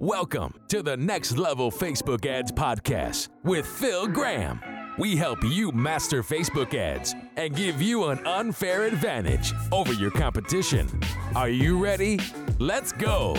Welcome to the Next Level Facebook Ads Podcast with Phil Graham. We help you master Facebook ads and give you an unfair advantage over your competition. Are you ready? Let's go.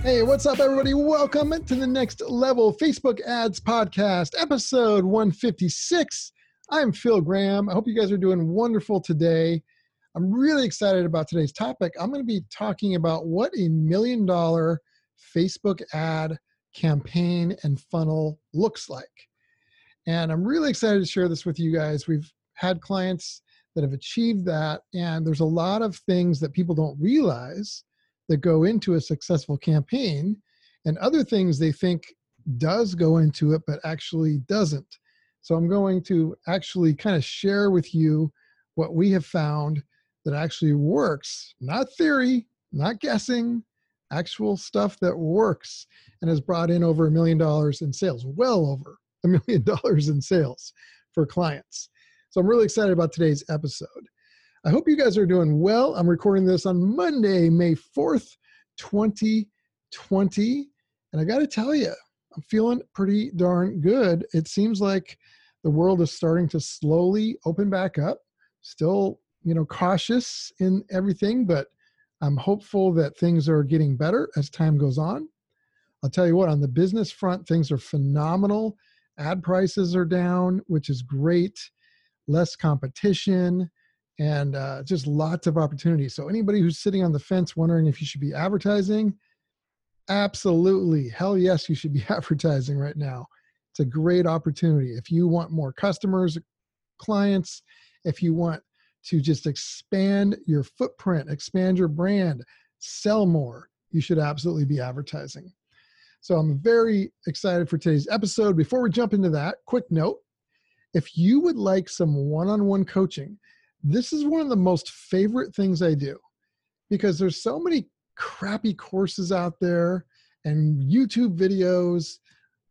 Hey, what's up, everybody? Welcome to the Next Level Facebook Ads Podcast, episode 156. I'm Phil Graham. I hope you guys are doing wonderful today. I'm really excited about today's topic. I'm going to be talking about what a million dollar Facebook ad campaign and funnel looks like. And I'm really excited to share this with you guys. We've had clients that have achieved that, and there's a lot of things that people don't realize that go into a successful campaign, and other things they think does go into it, but actually doesn't. So I'm going to actually kind of share with you what we have found that actually works, not theory, not guessing, actual stuff that works and has brought in over a million dollars in sales, well over a million dollars in sales for clients. So I'm really excited about today's episode. I hope you guys are doing well. I'm recording this on Monday, May 4th, 2020. And I got to tell you, I'm feeling pretty darn good. It seems like the world is starting to slowly open back up. Still, you know, cautious in everything, but I'm hopeful that things are getting better as time goes on. I'll tell you what, on the business front, things are phenomenal. Ad prices are down, which is great. Less competition and uh, just lots of opportunities. So, anybody who's sitting on the fence wondering if you should be advertising, absolutely. Hell yes, you should be advertising right now. It's a great opportunity. If you want more customers, clients, if you want to just expand your footprint, expand your brand, sell more, you should absolutely be advertising. So I'm very excited for today's episode. Before we jump into that, quick note if you would like some one on one coaching, this is one of the most favorite things I do because there's so many crappy courses out there and YouTube videos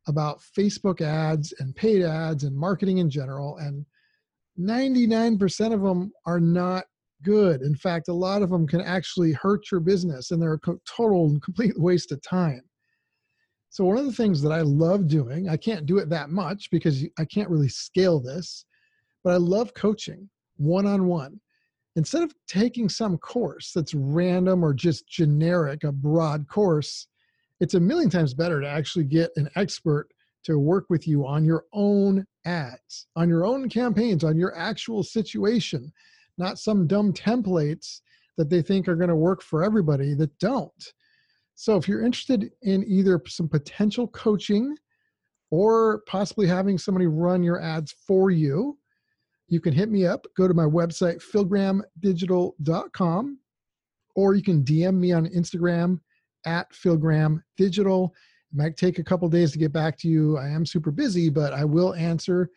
about Facebook ads and paid ads and marketing in general. And 99% of them are not good. In fact, a lot of them can actually hurt your business and they're a total and complete waste of time. So, one of the things that I love doing, I can't do it that much because I can't really scale this, but I love coaching one on one. Instead of taking some course that's random or just generic, a broad course, it's a million times better to actually get an expert to work with you on your own ads, on your own campaigns, on your actual situation, not some dumb templates that they think are going to work for everybody that don't. So if you're interested in either some potential coaching or possibly having somebody run your ads for you, you can hit me up. Go to my website, philgrahamdigital.com, or you can DM me on Instagram at philgrahamdigital. It might take a couple days to get back to you. I am super busy, but I will answer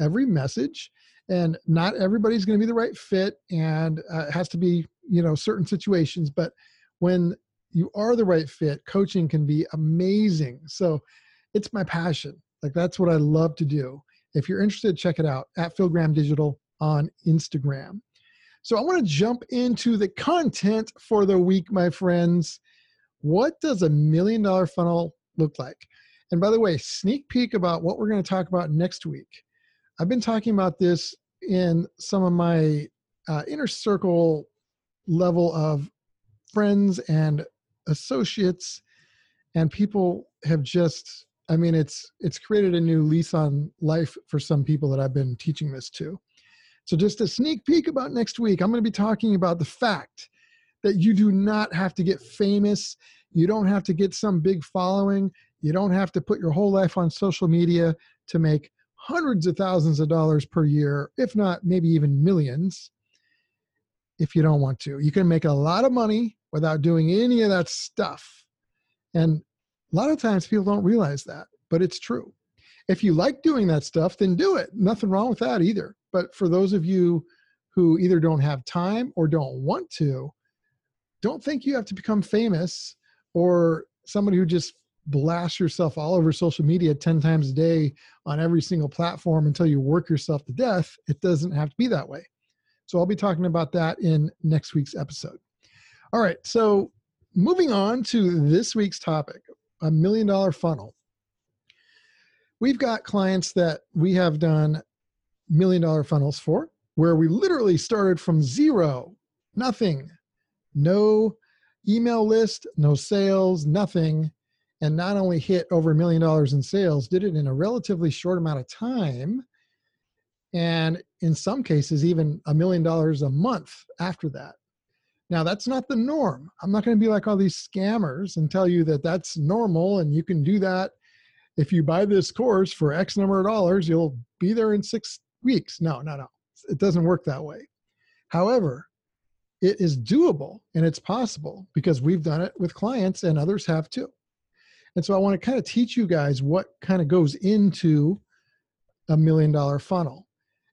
every message. And not everybody's going to be the right fit, and uh, it has to be, you know, certain situations. But when you are the right fit, coaching can be amazing. So it's my passion. Like that's what I love to do. If you're interested, check it out at Phil Graham Digital on Instagram. So I want to jump into the content for the week, my friends. What does a million dollar funnel look like? And by the way, sneak peek about what we're going to talk about next week. I've been talking about this in some of my uh, inner circle level of friends and associates, and people have just I mean, it's it's created a new lease on life for some people that I've been teaching this to. So, just a sneak peek about next week, I'm going to be talking about the fact that you do not have to get famous. You don't have to get some big following. You don't have to put your whole life on social media to make hundreds of thousands of dollars per year, if not maybe even millions, if you don't want to. You can make a lot of money without doing any of that stuff. And a lot of times people don't realize that, but it's true. If you like doing that stuff, then do it. Nothing wrong with that either. But for those of you who either don't have time or don't want to, don't think you have to become famous or somebody who just blasts yourself all over social media 10 times a day on every single platform until you work yourself to death. It doesn't have to be that way. So I'll be talking about that in next week's episode. All right. So moving on to this week's topic a million dollar funnel. We've got clients that we have done million dollar funnels for where we literally started from zero, nothing, no email list, no sales, nothing, and not only hit over a million dollars in sales, did it in a relatively short amount of time. And in some cases, even a million dollars a month after that. Now, that's not the norm. I'm not going to be like all these scammers and tell you that that's normal and you can do that. If you buy this course for X number of dollars, you'll be there in six weeks. No, no, no. It doesn't work that way. However, it is doable and it's possible because we've done it with clients and others have too. And so I want to kind of teach you guys what kind of goes into a million dollar funnel.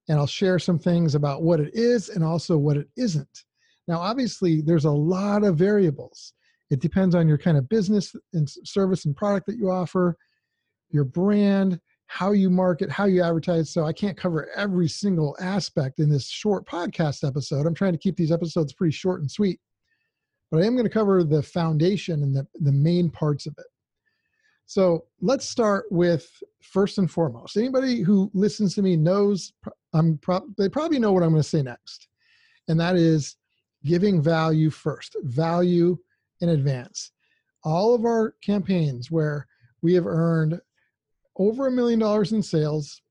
And I'll share some things about what it is and also what it isn't. Now, obviously, there's a lot of variables. It depends on your kind of business and service and product that you offer, your brand, how you market, how you advertise. So I can't cover every single aspect in this short podcast episode. I'm trying to keep these episodes pretty short and sweet. But I am going to cover the foundation and the, the main parts of it. So let's start with first and foremost. Anybody who listens to me knows I'm pro- they probably know what I'm going to say next. And that is giving value first, value in advance. All of our campaigns where we have earned over a million dollars in sales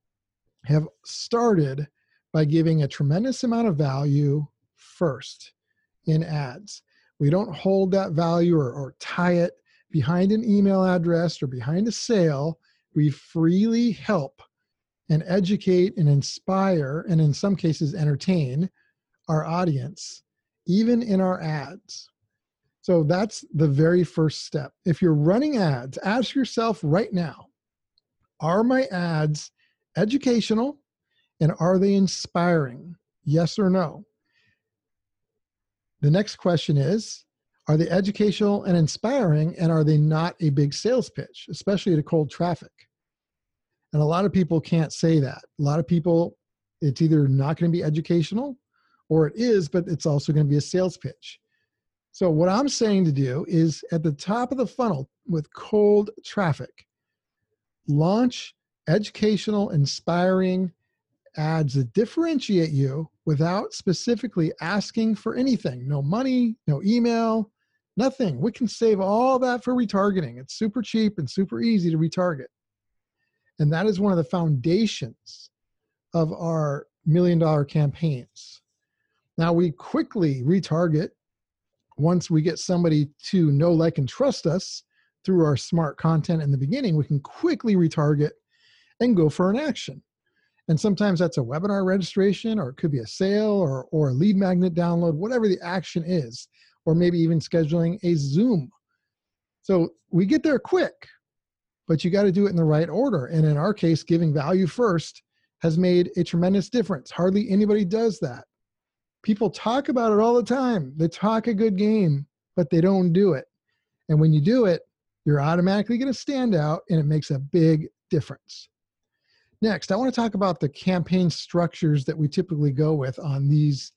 have started by giving a tremendous amount of value first in ads. We don't hold that value or, or tie it behind an email address or behind a sale. We freely help and educate and inspire, and in some cases, entertain our audience even in our ads. So that's the very first step. If you're running ads, ask yourself right now are my ads educational and are they inspiring? Yes or no? The next question is Are they educational and inspiring and are they not a big sales pitch, especially to cold traffic? And a lot of people can't say that. A lot of people, it's either not going to be educational or it is, but it's also going to be a sales pitch. So, what I'm saying to do is at the top of the funnel with cold traffic, launch educational, inspiring ads that differentiate you without specifically asking for anything no money, no email, nothing. We can save all that for retargeting. It's super cheap and super easy to retarget. And that is one of the foundations of our million dollar campaigns. Now we quickly retarget once we get somebody to know, like, and trust us through our smart content in the beginning, we can quickly retarget and go for an action. And sometimes that's a webinar registration, or it could be a sale, or, or a lead magnet download, whatever the action is, or maybe even scheduling a Zoom. So we get there quick, but you got to do it in the right order. And in our case, giving value first has made a tremendous difference. Hardly anybody does that people talk about it all the time. They talk a good game, but they don't do it. And when you do it, you're automatically going to stand out and it makes a big difference. Next, I want to talk about the campaign structures that we typically go with on these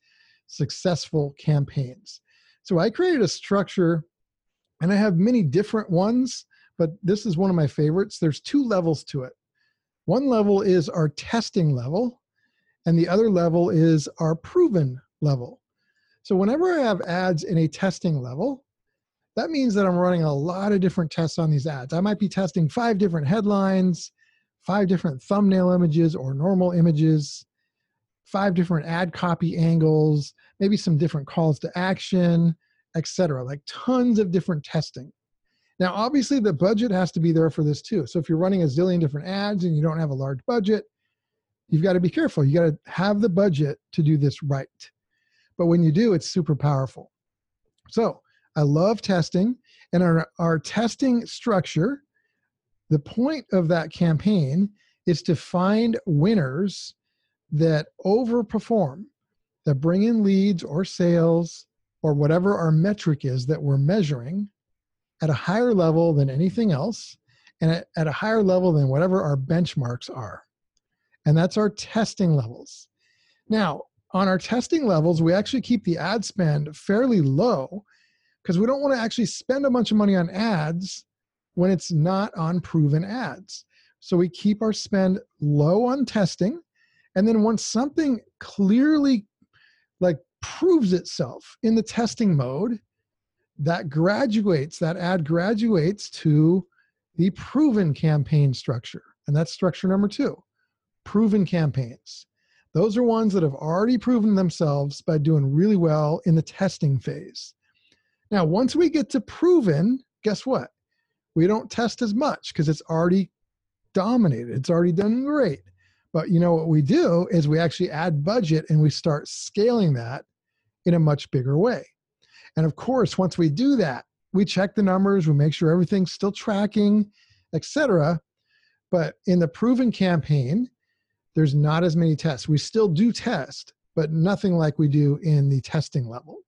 successful campaigns. So I created a structure and I have many different ones, but this is one of my favorites. There's two levels to it. One level is our testing level, and the other level is our proven level. So whenever I have ads in a testing level, that means that I'm running a lot of different tests on these ads. I might be testing five different headlines, five different thumbnail images or normal images, five different ad copy angles, maybe some different calls to action, etc. Like tons of different testing. Now, obviously, the budget has to be there for this too. So if you're running a zillion different ads and you don't have a large budget, you've got to be careful. You got to have the budget to do this right. But when you do, it's super powerful. So I love testing. And our, our testing structure, the point of that campaign is to find winners that overperform, that bring in leads or sales or whatever our metric is that we're measuring at a higher level than anything else and at, at a higher level than whatever our benchmarks are. And that's our testing levels. Now, on our testing levels, we actually keep the ad spend fairly low because we don't want to actually spend a bunch of money on ads when it's not on proven ads. So we keep our spend low on testing. And then once something clearly like proves itself in the testing mode, that graduates, that ad graduates to the proven campaign structure. And that's structure number two proven campaigns. Those are ones that have already proven themselves by doing really well in the testing phase. Now, once we get to proven, guess what? We don't test as much because it's already dominated, it's already done great. But you know what we do is we actually add budget and we start scaling that in a much bigger way. And of course, once we do that, we check the numbers, we make sure everything's still tracking, etc. But in the proven campaign, there's not as many tests. We still do test, but nothing like we do in the testing level.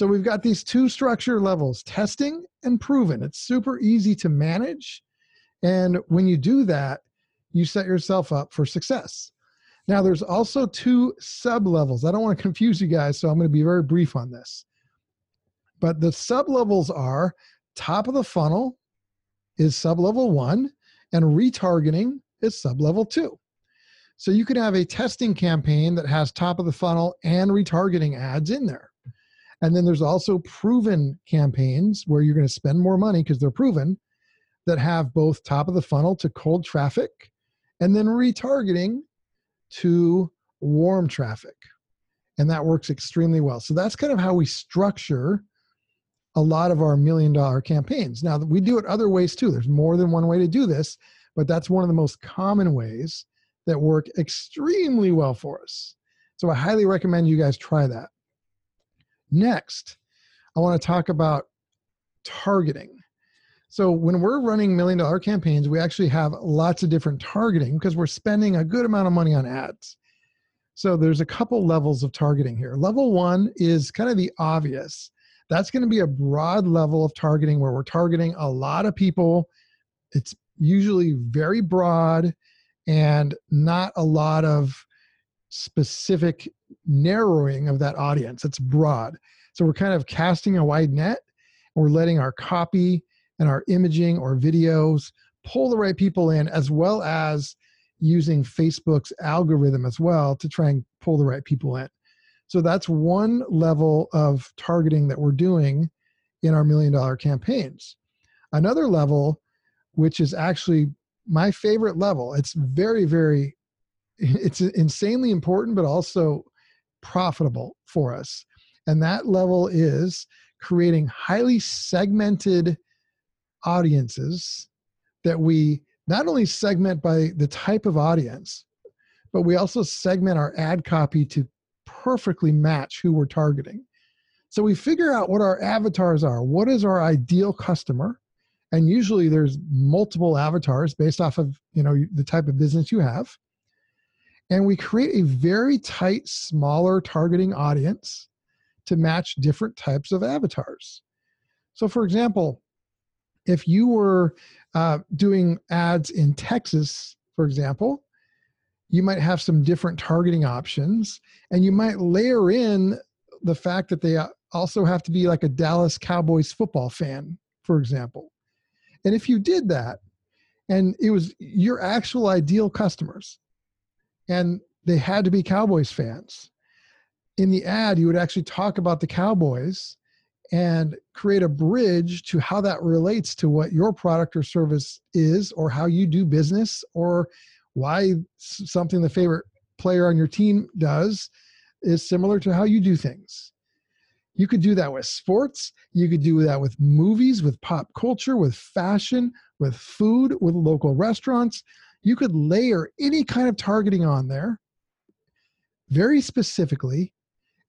So we've got these two structure levels testing and proven. It's super easy to manage. And when you do that, you set yourself up for success. Now, there's also two sub levels. I don't want to confuse you guys, so I'm going to be very brief on this. But the sub levels are top of the funnel is sub level one, and retargeting is sub level two. So you could have a testing campaign that has top of the funnel and retargeting ads in there. And then there's also proven campaigns where you're going to spend more money because they're proven that have both top of the funnel to cold traffic and then retargeting to warm traffic. And that works extremely well. So that's kind of how we structure a lot of our million dollar campaigns. Now, we do it other ways too. There's more than one way to do this, but that's one of the most common ways that work extremely well for us. So I highly recommend you guys try that. Next, I want to talk about targeting. So when we're running million dollar campaigns, we actually have lots of different targeting because we're spending a good amount of money on ads. So there's a couple levels of targeting here. Level one is kind of the obvious. That's going to be a broad level of targeting where we're targeting a lot of people. It's usually very broad and not a lot of specific narrowing of that audience. It's broad. So we're kind of casting a wide net and we're letting our copy and our imaging or videos pull the right people in, as well as using Facebook's algorithm as well to try and pull the right people in. So that's one level of targeting that we're doing in our million dollar campaigns. Another level, which is actually my favorite level. It's very, very, it's insanely important, but also profitable for us. And that level is creating highly segmented audiences that we not only segment by the type of audience, but we also segment our ad copy to perfectly match who we're targeting. So we figure out what our avatars are. What is our ideal customer? and usually there's multiple avatars based off of you know the type of business you have and we create a very tight smaller targeting audience to match different types of avatars. So for example if you were uh, doing ads in texas for example you might have some different targeting options and you might layer in the fact that they also have to be like a dallas cowboys football fan for example. And if you did that, and it was your actual ideal customers, and they had to be Cowboys fans, in the ad, you would actually talk about the Cowboys and create a bridge to how that relates to what your product or service is, or how you do business, or why something the favorite player on your team does is similar to how you do things. You could do that with sports. You could do that with movies, with pop culture, with fashion, with food, with local restaurants. You could layer any kind of targeting on there very specifically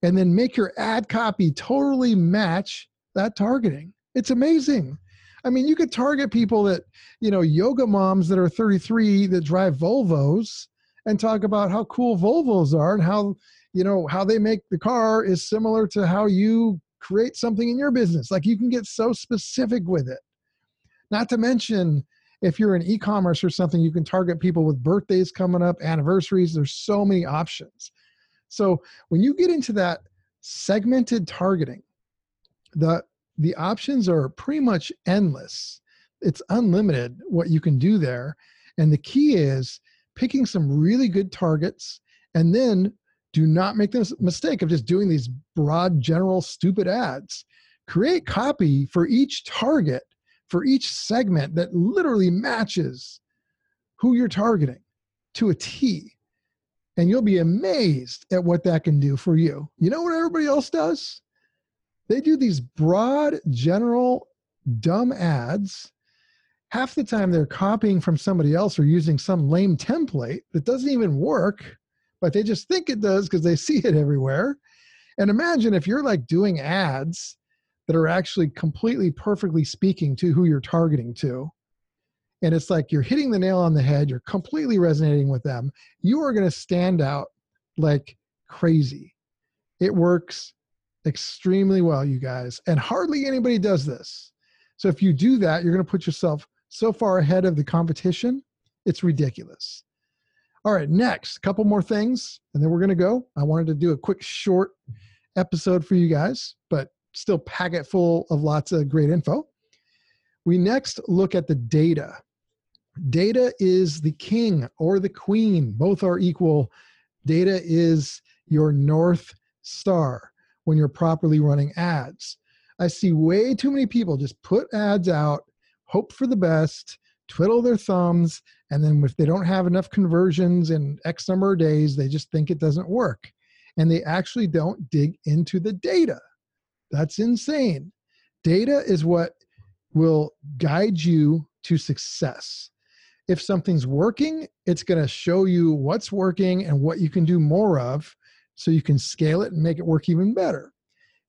and then make your ad copy totally match that targeting. It's amazing. I mean, you could target people that, you know, yoga moms that are 33 that drive Volvos and talk about how cool Volvos are and how you know how they make the car is similar to how you create something in your business like you can get so specific with it not to mention if you're in e-commerce or something you can target people with birthdays coming up anniversaries there's so many options so when you get into that segmented targeting the the options are pretty much endless it's unlimited what you can do there. And the key is picking some really good targets and then do not make the mistake of just doing these broad, general, stupid ads. Create copy for each target, for each segment that literally matches who you're targeting to a T. And you'll be amazed at what that can do for you. You know what everybody else does? They do these broad, general, dumb ads. Half the time they're copying from somebody else or using some lame template that doesn't even work but they just think it does because they see it everywhere. And imagine if you're like doing ads that are actually completely perfectly speaking to who you're targeting to. And it's like you're hitting the nail on the head, you're completely resonating with them. You are going to stand out like crazy. It works extremely well, you guys. And hardly anybody does this. So if you do that, you're going to put yourself so far ahead of the competition, it's ridiculous. All right, next, couple more things, and then we're going to go. I wanted to do a quick, short episode for you guys, but still pack it full of lots of great info. We next look at the data. Data is the king or the queen, both are equal. Data is your North Star when you're properly running ads. I see way too many people just put ads out, hope for the best, twiddle their thumbs, and then if they don't have enough conversions in X number of days, they just think it doesn't work. And they actually don't dig into the data. That's insane. Data is what will guide you to success. If something's working, it's going to show you what's working and what you can do more of so you can scale it and make it work even better.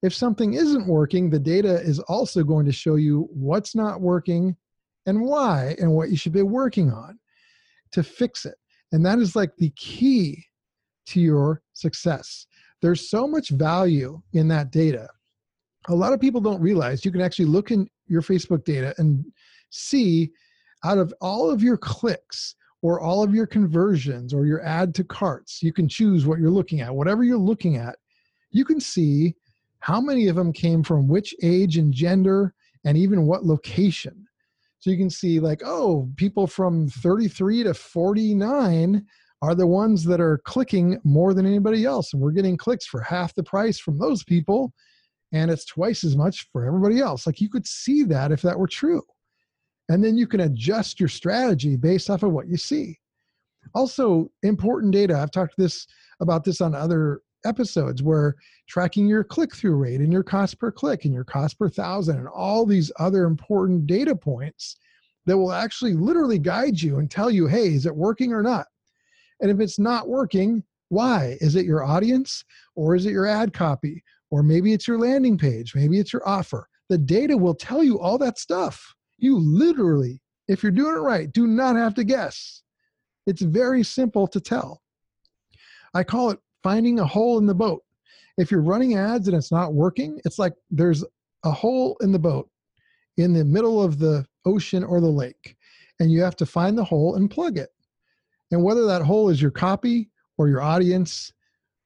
If something isn't working, the data is also going to show you what's not working and why and what you should be working on to fix it. And that is like the key to your success. There's so much value in that data. A lot of people don't realize you can actually look in your Facebook data and see out of all of your clicks or all of your conversions or your add to carts, you can choose what you're looking at. Whatever you're looking at, you can see how many of them came from which age and gender and even what location. So you can see, like, oh, people from 33 to 49 are the ones that are clicking more than anybody else. And we're getting clicks for half the price from those people. And it's twice as much for everybody else. Like, you could see that if that were true. And then you can adjust your strategy based off of what you see. Also, important data. I've talked this about this on other episodes where tracking your click through rate and your cost per click and your cost per thousand and all these other important data points that will actually literally guide you and tell you, hey, is it working or not? And if it's not working, why? Is it your audience or is it your ad copy? Or maybe it's your landing page, maybe it's your offer. The data will tell you all that stuff. You literally, if you're doing it right, do not have to guess. It's very simple to tell. I call it finding a hole in the boat. If you're running ads and it's not working, it's like there's a hole in the boat in the middle of the ocean or the lake, and you have to find the hole and plug it. And whether that hole is your copy or your audience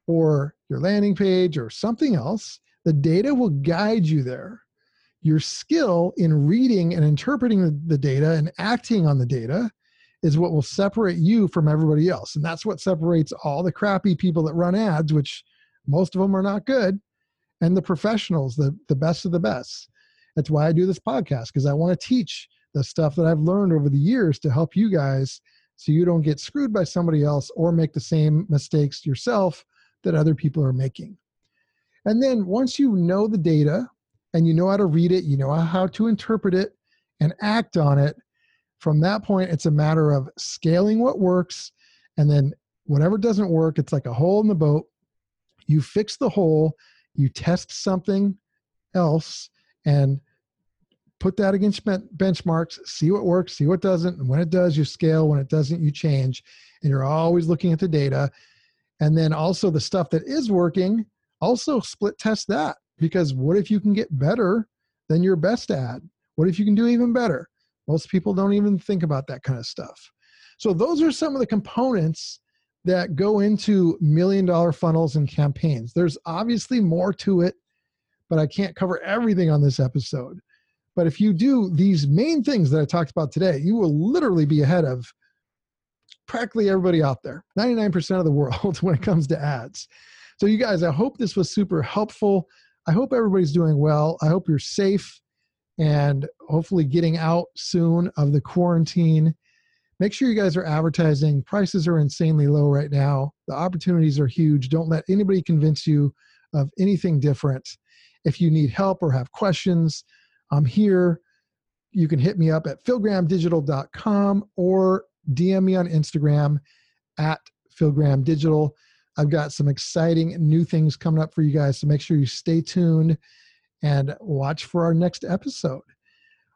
or your landing page or something else, the data will guide you there. Your skill in reading and interpreting the, the data and acting on the data is what will separate you from everybody else. And that's what separates all the crappy people that run ads, which most of them are not good, and the professionals, the, the best of the best. That's why I do this podcast, because I want to teach the stuff that I've learned over the years to help you guys so you don't get screwed by somebody else or make the same mistakes yourself that other people are making. And then once you know the data and you know how to read it, you know how to interpret it and act on it, from that point, it's a matter of scaling what works. And then whatever doesn't work, it's like a hole in the boat. You fix the hole, you test something else, and put that against benchmarks, see what works, see what doesn't. And when it does, you scale. When it doesn't, you change. And you're always looking at the data. And then also the stuff that is working, also split test that. Because what if you can get better than your best ad? What if you can do even better? Most people don't even think about that kind of stuff. So, those are some of the components that go into million dollar funnels and campaigns. There's obviously more to it, but I can't cover everything on this episode. But if you do these main things that I talked about today, you will literally be ahead of practically everybody out there 99% of the world when it comes to ads. So, you guys, I hope this was super helpful. I hope everybody's doing well. I hope you're safe and hopefully getting out soon of the quarantine. Make sure you guys are advertising. Prices are insanely low right now. The opportunities are huge. Don't let anybody convince you of anything different. If you need help or have questions, I'm here. You can hit me up at philgrahamdigital.com or DM me on Instagram at philgrahamdigital. I've got some exciting new things coming up for you guys, so make sure you stay tuned and watch for our next episode.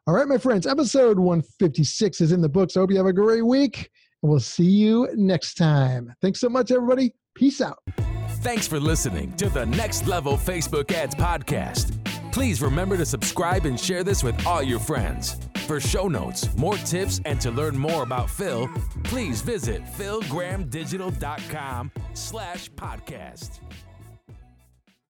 All right, my friends, episode 156 is in the books. I hope you have a great week, and we'll see you next time. Thanks so much, everybody. Peace out. Thanks for listening to the Next Level Facebook Ads Podcast. Please remember to subscribe and share this with all your friends. For show notes, more tips, and to learn more about Phil, please visit philgrahamdigital.com slash podcast.